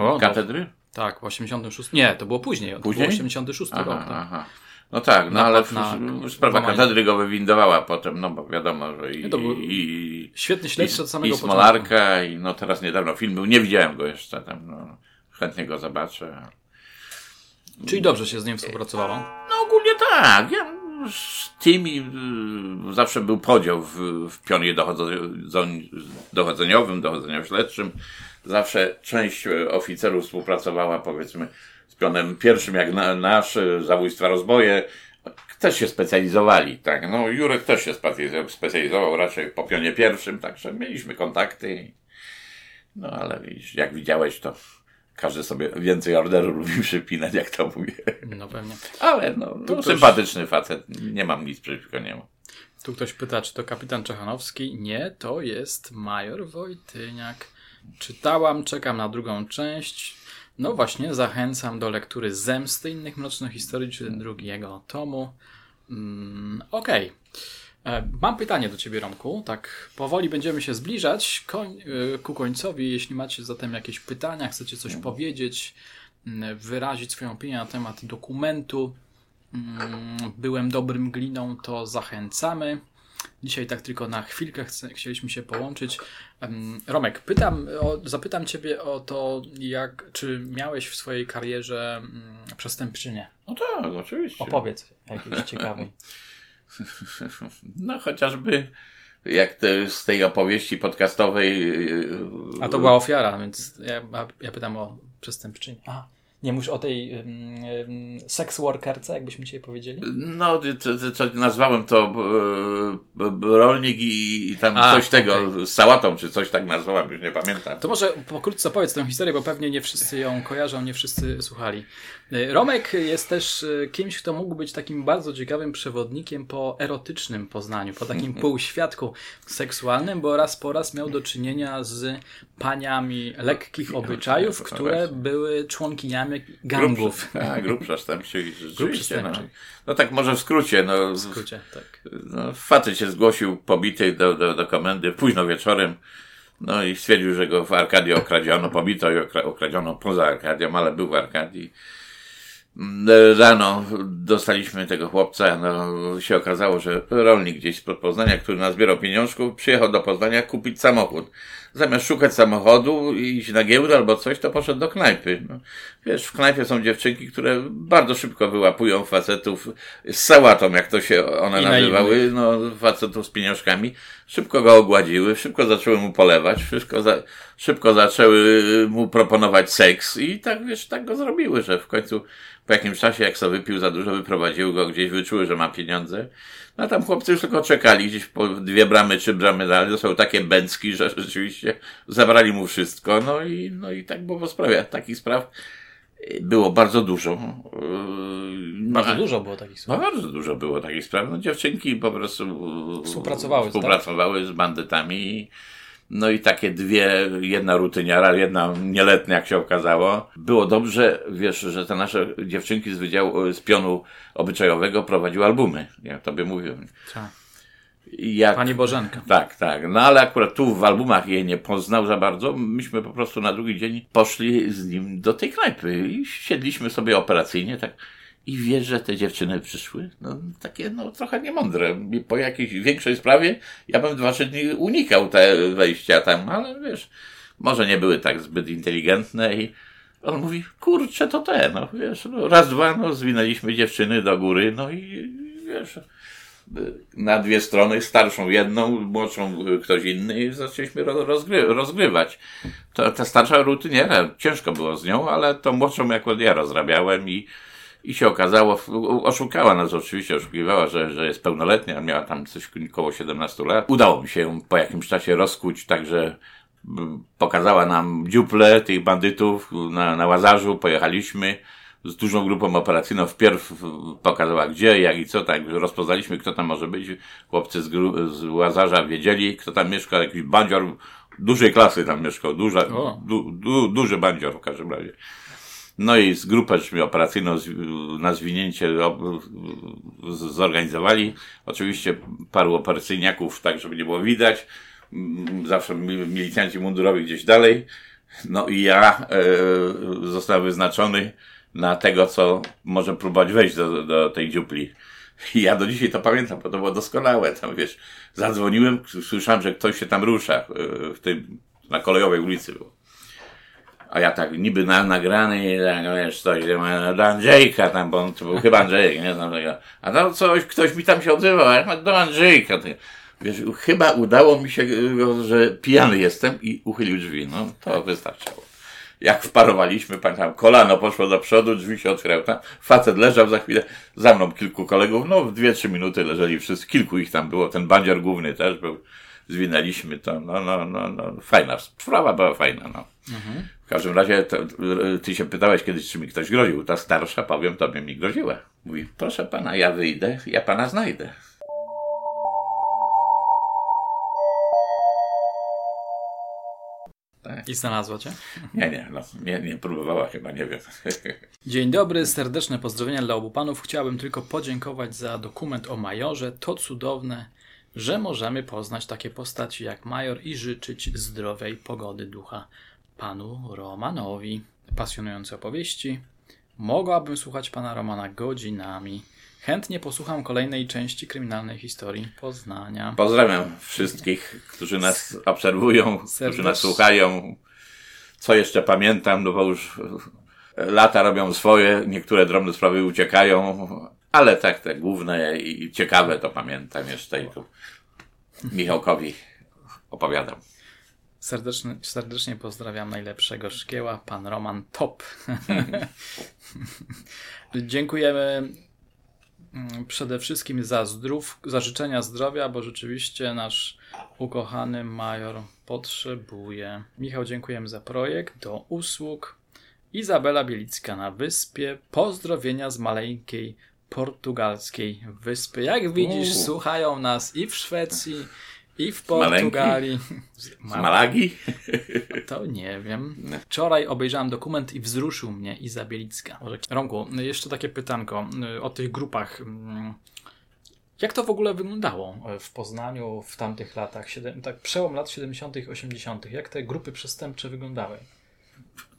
O, katedry? No, tak, w 86. Nie, to było później. Później? To był 86 aha, rok. Tak. Aha. No tak, no ale na, sprawa katedry go wywindowała potem, no bo wiadomo, że i, i świetny śledczy od samego i Smolarka, i no teraz niedawno film był, nie widziałem go jeszcze tam, no, chętnie go zobaczę. Czyli dobrze się z nim współpracowało? No ogólnie tak, ja z tymi y, zawsze był podział w, w pionie dochodzeniowym, dochodzeniowo-śledczym. Zawsze część oficerów współpracowała powiedzmy pionem pierwszym, jak na, nasz, zabójstwa, rozboje. Też się specjalizowali, tak. No, Jurek też się specjalizował raczej po pionie pierwszym, także mieliśmy kontakty. No, ale jak widziałeś, to każdy sobie więcej orderu lubi przypinać, jak to mówię. No pewnie. Ale no, no ktoś... sympatyczny facet, nie mam nic przeciwko niemu. Tu ktoś pyta, czy to kapitan Czechanowski? Nie, to jest major Wojtyniak. Czytałam, czekam na drugą część. No właśnie, zachęcam do lektury Zemsty innych mrocznych historii, czy drugiego tomu. Mm, Okej. Okay. E, mam pytanie do Ciebie, Romku. Tak, powoli będziemy się zbliżać koń, e, ku końcowi. Jeśli macie zatem jakieś pytania, chcecie coś powiedzieć, wyrazić swoją opinię na temat dokumentu, byłem dobrym gliną, to zachęcamy. Dzisiaj tak tylko na chwilkę chcieliśmy się połączyć. Romek, pytam, o, zapytam Ciebie o to, jak, czy miałeś w swojej karierze przestępczynię? No tak, oczywiście. Opowiedz jakiś ciekawy. No chociażby jak te, z tej opowieści podcastowej. A to była ofiara, więc ja, ja pytam o przestępczynię. Aha. Nie mówisz o tej um, sex workerce, jakbyśmy dzisiaj powiedzieli? No, co nazwałem to e, rolnik i, i tam A, coś okay. tego z sałatą, czy coś tak nazwałem, już nie pamiętam. To może pokrótce opowiedz tę historię, bo pewnie nie wszyscy ją kojarzą, nie wszyscy słuchali. E, Romek jest też e, kimś, kto mógł być takim bardzo ciekawym przewodnikiem po erotycznym Poznaniu, po takim półświadku seksualnym, bo raz po raz miał do czynienia z paniami lekkich obyczajów, które były członkiniami gangów. Grup, a, grup przestępczych. Grup przestępczych. No, no tak może w skrócie. No, w skrócie, tak. No, facet się zgłosił pobity do, do, do komendy późno wieczorem. No i stwierdził, że go w Arkadii okradziono, pobito i okradziono poza Arkadią, ale był w Arkadii. Mm, rano dostaliśmy tego chłopca, no się okazało, że rolnik gdzieś z Poznania, który nazbierał pieniążków, przyjechał do Poznania kupić samochód zamiast szukać samochodu i iść na giełdę albo coś, to poszedł do knajpy. No, wiesz, w knajpie są dziewczynki, które bardzo szybko wyłapują facetów z sałatą, jak to się one I nazywały, no, facetów z pieniążkami. Szybko go ogładziły, szybko zaczęły mu polewać, szybko, za, szybko zaczęły mu proponować seks i tak, wiesz, tak go zrobiły, że w końcu po jakimś czasie, jak sobie wypił za dużo, wyprowadziły go gdzieś, wyczuły, że ma pieniądze no tam chłopcy już tylko czekali gdzieś po dwie bramy, trzy bramy dalej. Są takie bęcki, że rzeczywiście zabrali mu wszystko. No i, no i tak było po sprawie. Takich spraw było bardzo dużo. Bardzo dużo było takich spraw. No, bardzo dużo było takich spraw. No, dziewczynki po prostu współpracowały, współpracowały tak? z bandytami. No i takie dwie, jedna rutyniara, jedna nieletnia, jak się okazało. Było dobrze, wiesz, że te nasze dziewczynki z wydziału, z pionu obyczajowego prowadziły albumy. Ja tobie mówiłem. Tak. Jak, Pani Bożenka. Tak, tak. No ale akurat tu w albumach jej nie poznał za bardzo. Myśmy po prostu na drugi dzień poszli z nim do tej knajpy i siedliśmy sobie operacyjnie, tak i wiesz, że te dziewczyny przyszły? No, takie, no, trochę niemądre. Po jakiejś większej sprawie ja bym dwa, trzy dni unikał te wejścia tam, ale wiesz, może nie były tak zbyt inteligentne i on mówi, kurczę, to te, no, wiesz, no, raz, dwa, no, zwinęliśmy dziewczyny do góry, no i, wiesz, na dwie strony, starszą jedną, młodszą ktoś inny i zaczęliśmy rozgry rozgrywać. To, ta starsza rutyniera, ciężko było z nią, ale tą młodszą jako ja rozrabiałem i i się okazało, oszukała nas oczywiście, oszukiwała, że, że jest pełnoletnia, miała tam coś około 17 lat. Udało mi się ją po jakimś czasie rozkuć, także pokazała nam dziuple tych bandytów na, na Łazarzu, pojechaliśmy z dużą grupą operacyjną. Wpierw pokazała gdzie, jak i co, tak rozpoznaliśmy, kto tam może być. Chłopcy z, z Łazarza wiedzieli, kto tam mieszka, jakiś bandzior dużej klasy tam mieszkał, duża, du, du, duży bandzior w każdym razie. No i z grupę operacyjną na zwinięcie zorganizowali. Oczywiście paru operacyjniaków, tak żeby nie było widać. Mm, zawsze milicjanci mundurowi gdzieś dalej. No i ja e, zostałem wyznaczony na tego, co może próbować wejść do, do tej dziupli. I ja do dzisiaj to pamiętam, bo to było doskonałe. Tam wiesz, zadzwoniłem, słyszałem, że ktoś się tam rusza e, w tym, na kolejowej ulicy było. A ja tak niby na, nagrany, tak, wiesz, coś, do Andrzejka tam, bo on to był chyba Andrzejek, nie znam tego. A tam coś, ktoś mi tam się odzywał, a do Andrzejka. Wiesz, chyba udało mi się, że pijany jestem i uchylił drzwi. No, to wystarczało. Jak wparowaliśmy, pamiętam, kolano poszło do przodu, drzwi się otwierały. Tam facet leżał za chwilę, za mną kilku kolegów, no w dwie, trzy minuty leżeli wszyscy, kilku ich tam było, ten bandzior główny też był. Zwinęliśmy to, no, no, no, no, fajna, sprawa była fajna, no. Mhm. W każdym razie, to, ty się pytałeś kiedyś, czy mi ktoś groził. Ta starsza, powiem tobie, mi groziła. Mówi, proszę pana, ja wyjdę, ja pana znajdę. Tak. I znalazła cię? Nie, nie, no, nie, nie próbowała chyba, nie wiem. Dzień dobry, serdeczne pozdrowienia dla obu panów. Chciałbym tylko podziękować za dokument o majorze. To cudowne, że możemy poznać takie postaci jak major i życzyć zdrowej pogody ducha panu Romanowi. Pasjonujące opowieści. Mogłabym słuchać pana Romana godzinami. Chętnie posłucham kolejnej części kryminalnej historii Poznania. Pozdrawiam wszystkich, którzy nas obserwują, którzy nas słuchają. Co jeszcze pamiętam, no bo już lata robią swoje, niektóre drobne sprawy uciekają, ale tak te główne i ciekawe to pamiętam jeszcze i tu Michałkowi opowiadam. Serdecznie, serdecznie pozdrawiam najlepszego szkieła, pan Roman Top. Dziękujemy mm, przede wszystkim za zdrów, za życzenia zdrowia, bo rzeczywiście nasz ukochany major potrzebuje. Michał, dziękujemy za projekt. Do usług. Izabela Bielicka na wyspie. Pozdrowienia z maleńkiej portugalskiej wyspy. Jak widzisz, słuchają nas i w Szwecji, i w Portugalii. Z Malagi? To nie wiem. Wczoraj obejrzałem dokument i wzruszył mnie Izabielicka. Romku, jeszcze takie pytanko y, o tych grupach. Mm, jak to w ogóle wyglądało w Poznaniu w tamtych latach, tak przełom lat 70., 80., jak te grupy przestępcze wyglądały?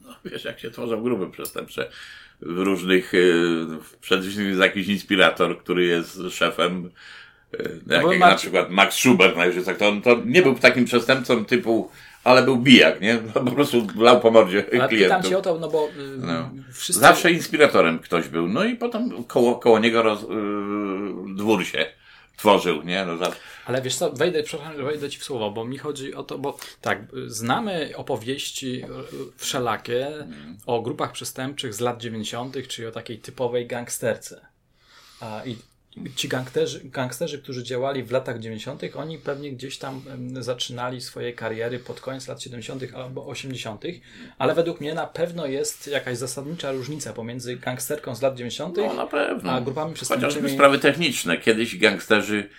No, wiesz, jak się tworzą grupy przestępcze w różnych, y, przede wszystkim jest jakiś inspirator, który jest szefem no jak, na przykład Max Schubert na tak, to, to nie był takim przestępcą typu ale był bijak, nie? Po prostu lał po mordzie ale klientów. Pytam cię o to, no bo y, no. wszyscy... Zawsze inspiratorem ktoś był, no i potem koło, koło niego roz, yy, dwór się tworzył, nie? No, za... Ale wiesz co, wejdę, przepraszam, wejdę ci w słowo, bo mi chodzi o to, bo tak, znamy opowieści wszelakie mm. o grupach przestępczych z lat 90., czyli o takiej typowej gangsterce. I ci gangsterzy, gangsterzy, którzy działali w latach 90., oni pewnie gdzieś tam zaczynali swoje kariery pod koniec lat 70. albo 80., ale według mnie na pewno jest jakaś zasadnicza różnica pomiędzy gangsterką z lat 90. No, a grupami przestępczymi. Chociażby sprawy techniczne. Kiedyś gangsterzy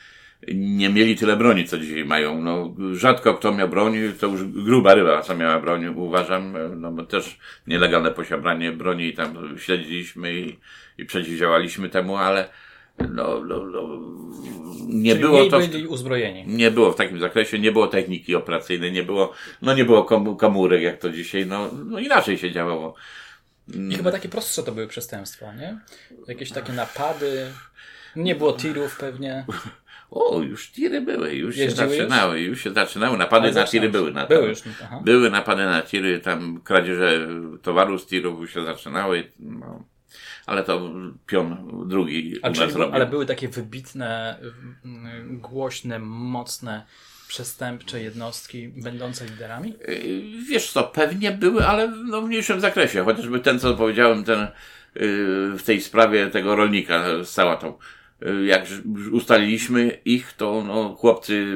nie mieli tyle broni, co dzisiaj mają. No, rzadko kto miał broni, to już gruba ryba, co miała broń, uważam. No, bo też nielegalne posiadanie broni tam śledziliśmy i, i przeciwdziałaliśmy temu, ale no, no, no, nie Czyli było to. byli uzbrojeni. Nie było w takim zakresie, nie było techniki operacyjnej, nie było, no nie było komórek jak to dzisiaj, no, no inaczej się działało. I chyba takie prostsze to były przestępstwa, nie? Jakieś takie napady. Nie było tirów pewnie. O, już tiry były, już się zaczynały, już? już się zaczynały. Napady na tiry były. Na były, już, aha. były napady na tiry, tam kradzieże towaru z tirów już się zaczynały. No ale to pion drugi ale, czyli, ale były takie wybitne, głośne, mocne przestępcze jednostki będące liderami? Yy, wiesz co, pewnie były, ale no w mniejszym zakresie. Chociażby ten, co powiedziałem, ten yy, w tej sprawie tego rolnika z sałatą. Yy, jak ustaliliśmy ich, to no, chłopcy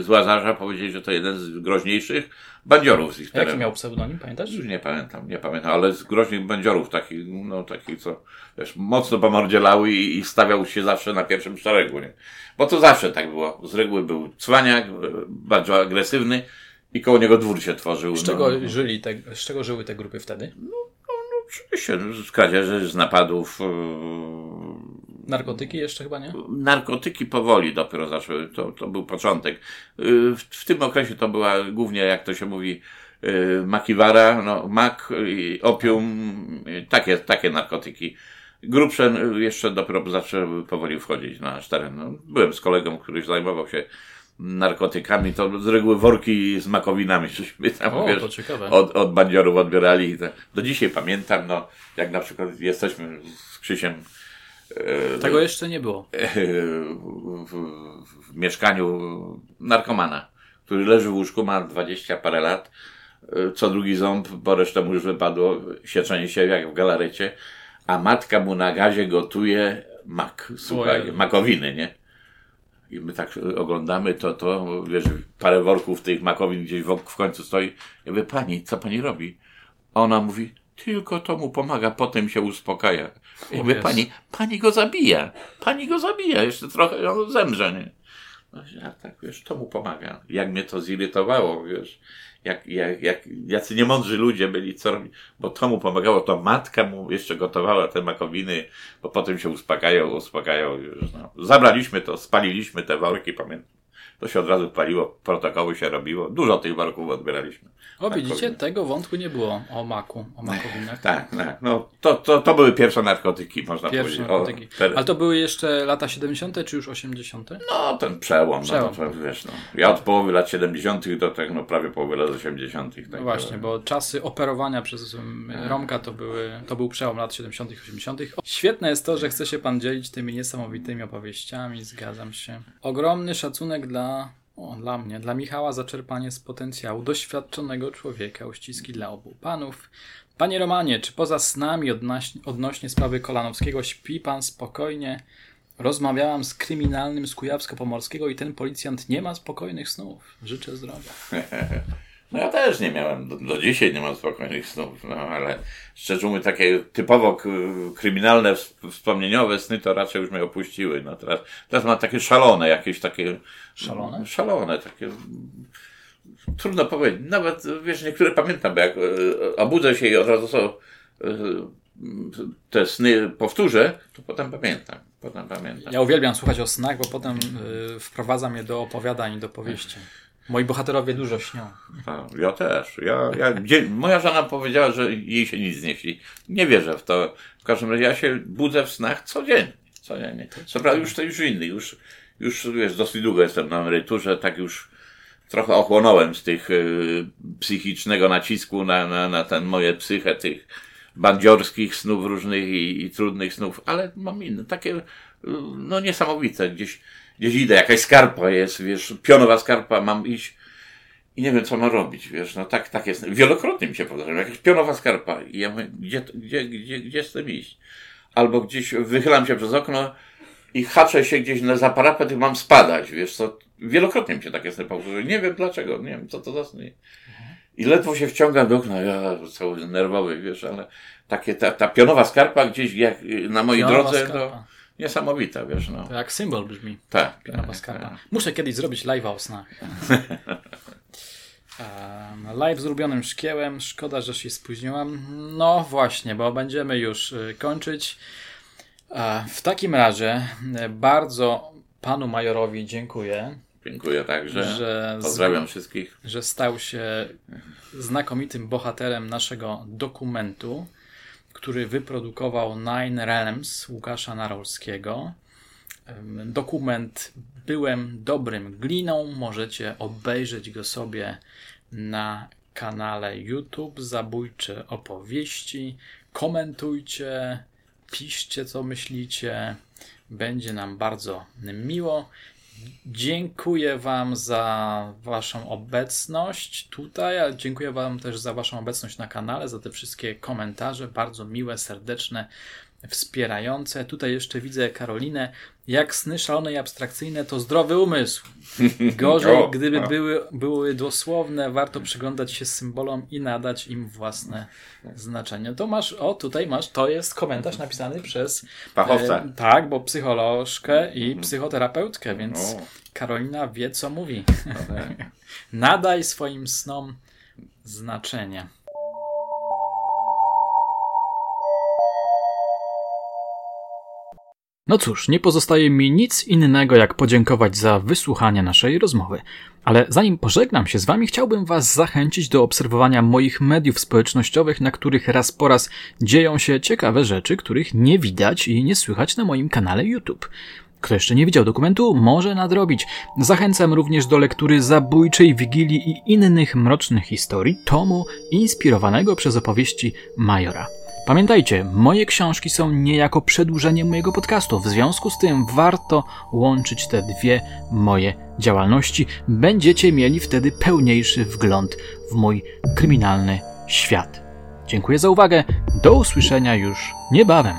z Łazarza powiedzieli, że to jeden z groźniejszych bandziorów z ich terenu. Jaki miał pseudonim, pamiętasz? Już nie pamiętam, nie pamiętam, ale z groźnych bandziorów, takich, no takich, co wiesz, mocno pomordzielały i, i stawiał się zawsze na pierwszym szeregu, nie? Bo to zawsze tak było. Z reguły był cwaniak, bardzo agresywny i koło niego dwór się tworzył. Z czego, no, żyli te, z czego żyły te grupy wtedy? No, no, no oczywiście, z kradzieży, z napadów. Narkotyki jeszcze chyba nie? Narkotyki powoli dopiero zaczęły, to, to był początek. W, w tym okresie to była głównie, jak to się mówi, makiwara, no, mak, opium, takie, takie narkotyki. Grubsze jeszcze dopiero zaczęły powoli wchodzić na nasz teren. No, byłem z kolegą, który zajmował się narkotykami, to z reguły worki z makowinami, żeśmy tam, o, wiesz. Od, od bandziorów odbierali. Do dzisiaj pamiętam, no, jak na przykład jesteśmy z Krzysiem tego jeszcze nie było. W, w, w, mieszkaniu narkomana, który leży w łóżku, ma dwadzieścia parę lat. E, co drugi ząb, bo resztę mu już wypadło, sieczenie się jak w galarecie a matka mu na gazie gotuje mak, słuchaj, Ojej. makowiny, nie? I my tak oglądamy to, to, wiesz, parę worków tych makowin gdzieś w, w końcu stoi. Ja mówię, pani, co pani robi? A ona mówi, tylko to mu pomaga, potem się uspokaja. Ja mówię, pani, pani go zabija. Pani go zabija, jeszcze trochę on zemrze, nie? No, ja tak, wiesz, to mu pomaga. Jak mnie to zirytowało, wiesz jak, jak, jak jacy niemądrzy ludzie byli, co robić, bo to mu pomagało, to matka mu jeszcze gotowała te makowiny, bo potem się uspokają, uspokają już, no. Zabraliśmy to, spaliliśmy te worki, pamiętam. To się od razu paliło, protokoły się robiło, dużo tych worków odbieraliśmy. O, widzicie, tego wątku nie było o maku, o makowinach. Tak, tak. No, to, to, to były pierwsze narkotyki, można pierwsze powiedzieć. Narkotyki. O, Ale to były jeszcze lata 70. czy już 80.? No, ten przełom. przełom. No, to, wiesz, no. Ja od połowy lat 70. do tak, no, prawie połowy lat 80. Tak no właśnie, bo czasy operowania przez um, Romka to, były, to był przełom lat 70. 80. Świetne jest to, że chce się pan dzielić tymi niesamowitymi opowieściami, zgadzam się. Ogromny szacunek dla o, dla mnie, dla Michała zaczerpanie z potencjału doświadczonego człowieka, uściski dla obu panów. Panie Romanie, czy poza snami odnośnie, odnośnie sprawy Kolanowskiego śpi pan spokojnie? Rozmawiałam z kryminalnym z Kujawsko-Pomorskiego i ten policjant nie ma spokojnych snów. Życzę zdrowia. No ja też nie miałem, do, do dzisiaj nie mam spokojnych snów, no ale szczerze mówiąc takie typowo kryminalne, wspomnieniowe sny to raczej już mnie opuściły. No teraz, teraz mam takie szalone, jakieś takie... Szalone? Szalone, takie... Trudno powiedzieć. Nawet, wiesz, niektóre pamiętam, bo jak e, obudzę się i od razu są e, te sny powtórzę, to potem pamiętam. Potem pamiętam. Ja uwielbiam słuchać o snach, bo potem y, wprowadzam je do opowiadań do powieści. Moi bohaterowie dużo śnią. ja też. Ja, ja, moja żona powiedziała, że jej się nic nie śni. Nie wierzę w to. W każdym razie ja się budzę w snach codziennie. codziennie. Co prawda już to już inny. Już, już wiesz, dosyć długo jestem na emeryturze, tak już trochę ochłonąłem z tych y, psychicznego nacisku na, na, na ten moje psychę, tych bandziorskich snów różnych i, i trudnych snów, ale mam inne, takie y, no niesamowite. Gdzieś gdzieś idę, jakaś skarpa jest, wiesz, pionowa skarpa, mam iść i nie wiem, co mam robić, wiesz, no tak, tak jest. Wielokrotnie mi się powtarza, jakaś pionowa skarpa i ja mówię, gdzie, gdzie, gdzie, gdzie z tym iść? Albo gdzieś wychylam się przez okno i haczę się gdzieś na za parapet i mam spadać, wiesz, co, wielokrotnie mi się takie sny powtarzają. Nie wiem dlaczego, nie wiem, co to za sny. I ledwo się wciągam do okna, ja cały nerwowy, wiesz, ale takie, ta, ta pionowa skarpa gdzieś jak na mojej pionowa drodze, skarpa. to niesamowita, wiesz, no. To jak symbol brzmi. Tak. tak, tak. Muszę kiedyś zrobić live o snach. live z ulubionym szkiełem. Szkoda, że się spóźniłam. No właśnie, bo będziemy już y, kończyć. W takim razie y, bardzo panu majorowi dziękuję. Dziękuję także. Że Pozdrawiam z, wszystkich. Że stał się znakomitym bohaterem naszego dokumentu który wyprodukował Nine Realms Łukasza Narolskiego. Dokument Byłem dobrym gliną. Możecie obejrzeć go sobie na kanale YouTube Zabójcze Opowieści. Komentujcie, piszcie co myślicie. Będzie nam bardzo miło. Dziękuję Wam za Waszą obecność tutaj, a dziękuję Wam też za Waszą obecność na kanale, za te wszystkie komentarze, bardzo miłe, serdeczne. Wspierające. Tutaj jeszcze widzę Karolinę. Jak sny szalone i abstrakcyjne to zdrowy umysł. Gorzej, o, gdyby Były, były dosłowne, warto przyglądać się symbolom i nadać im własne znaczenie. To masz, o tutaj masz, to jest komentarz napisany przez fachowca. E, tak, bo psycholożkę i mhm. psychoterapeutkę, więc o. Karolina wie, co mówi. Nadaj swoim snom znaczenie. No cóż, nie pozostaje mi nic innego jak podziękować za wysłuchanie naszej rozmowy. Ale zanim pożegnam się z Wami, chciałbym Was zachęcić do obserwowania moich mediów społecznościowych, na których raz po raz dzieją się ciekawe rzeczy, których nie widać i nie słychać na moim kanale YouTube. Kto jeszcze nie widział dokumentu, może nadrobić. Zachęcam również do lektury Zabójczej Wigilii i innych mrocznych historii, tomu inspirowanego przez opowieści Majora. Pamiętajcie, moje książki są niejako przedłużeniem mojego podcastu. W związku z tym warto łączyć te dwie moje działalności. Będziecie mieli wtedy pełniejszy wgląd w mój kryminalny świat. Dziękuję za uwagę. Do usłyszenia już niebawem.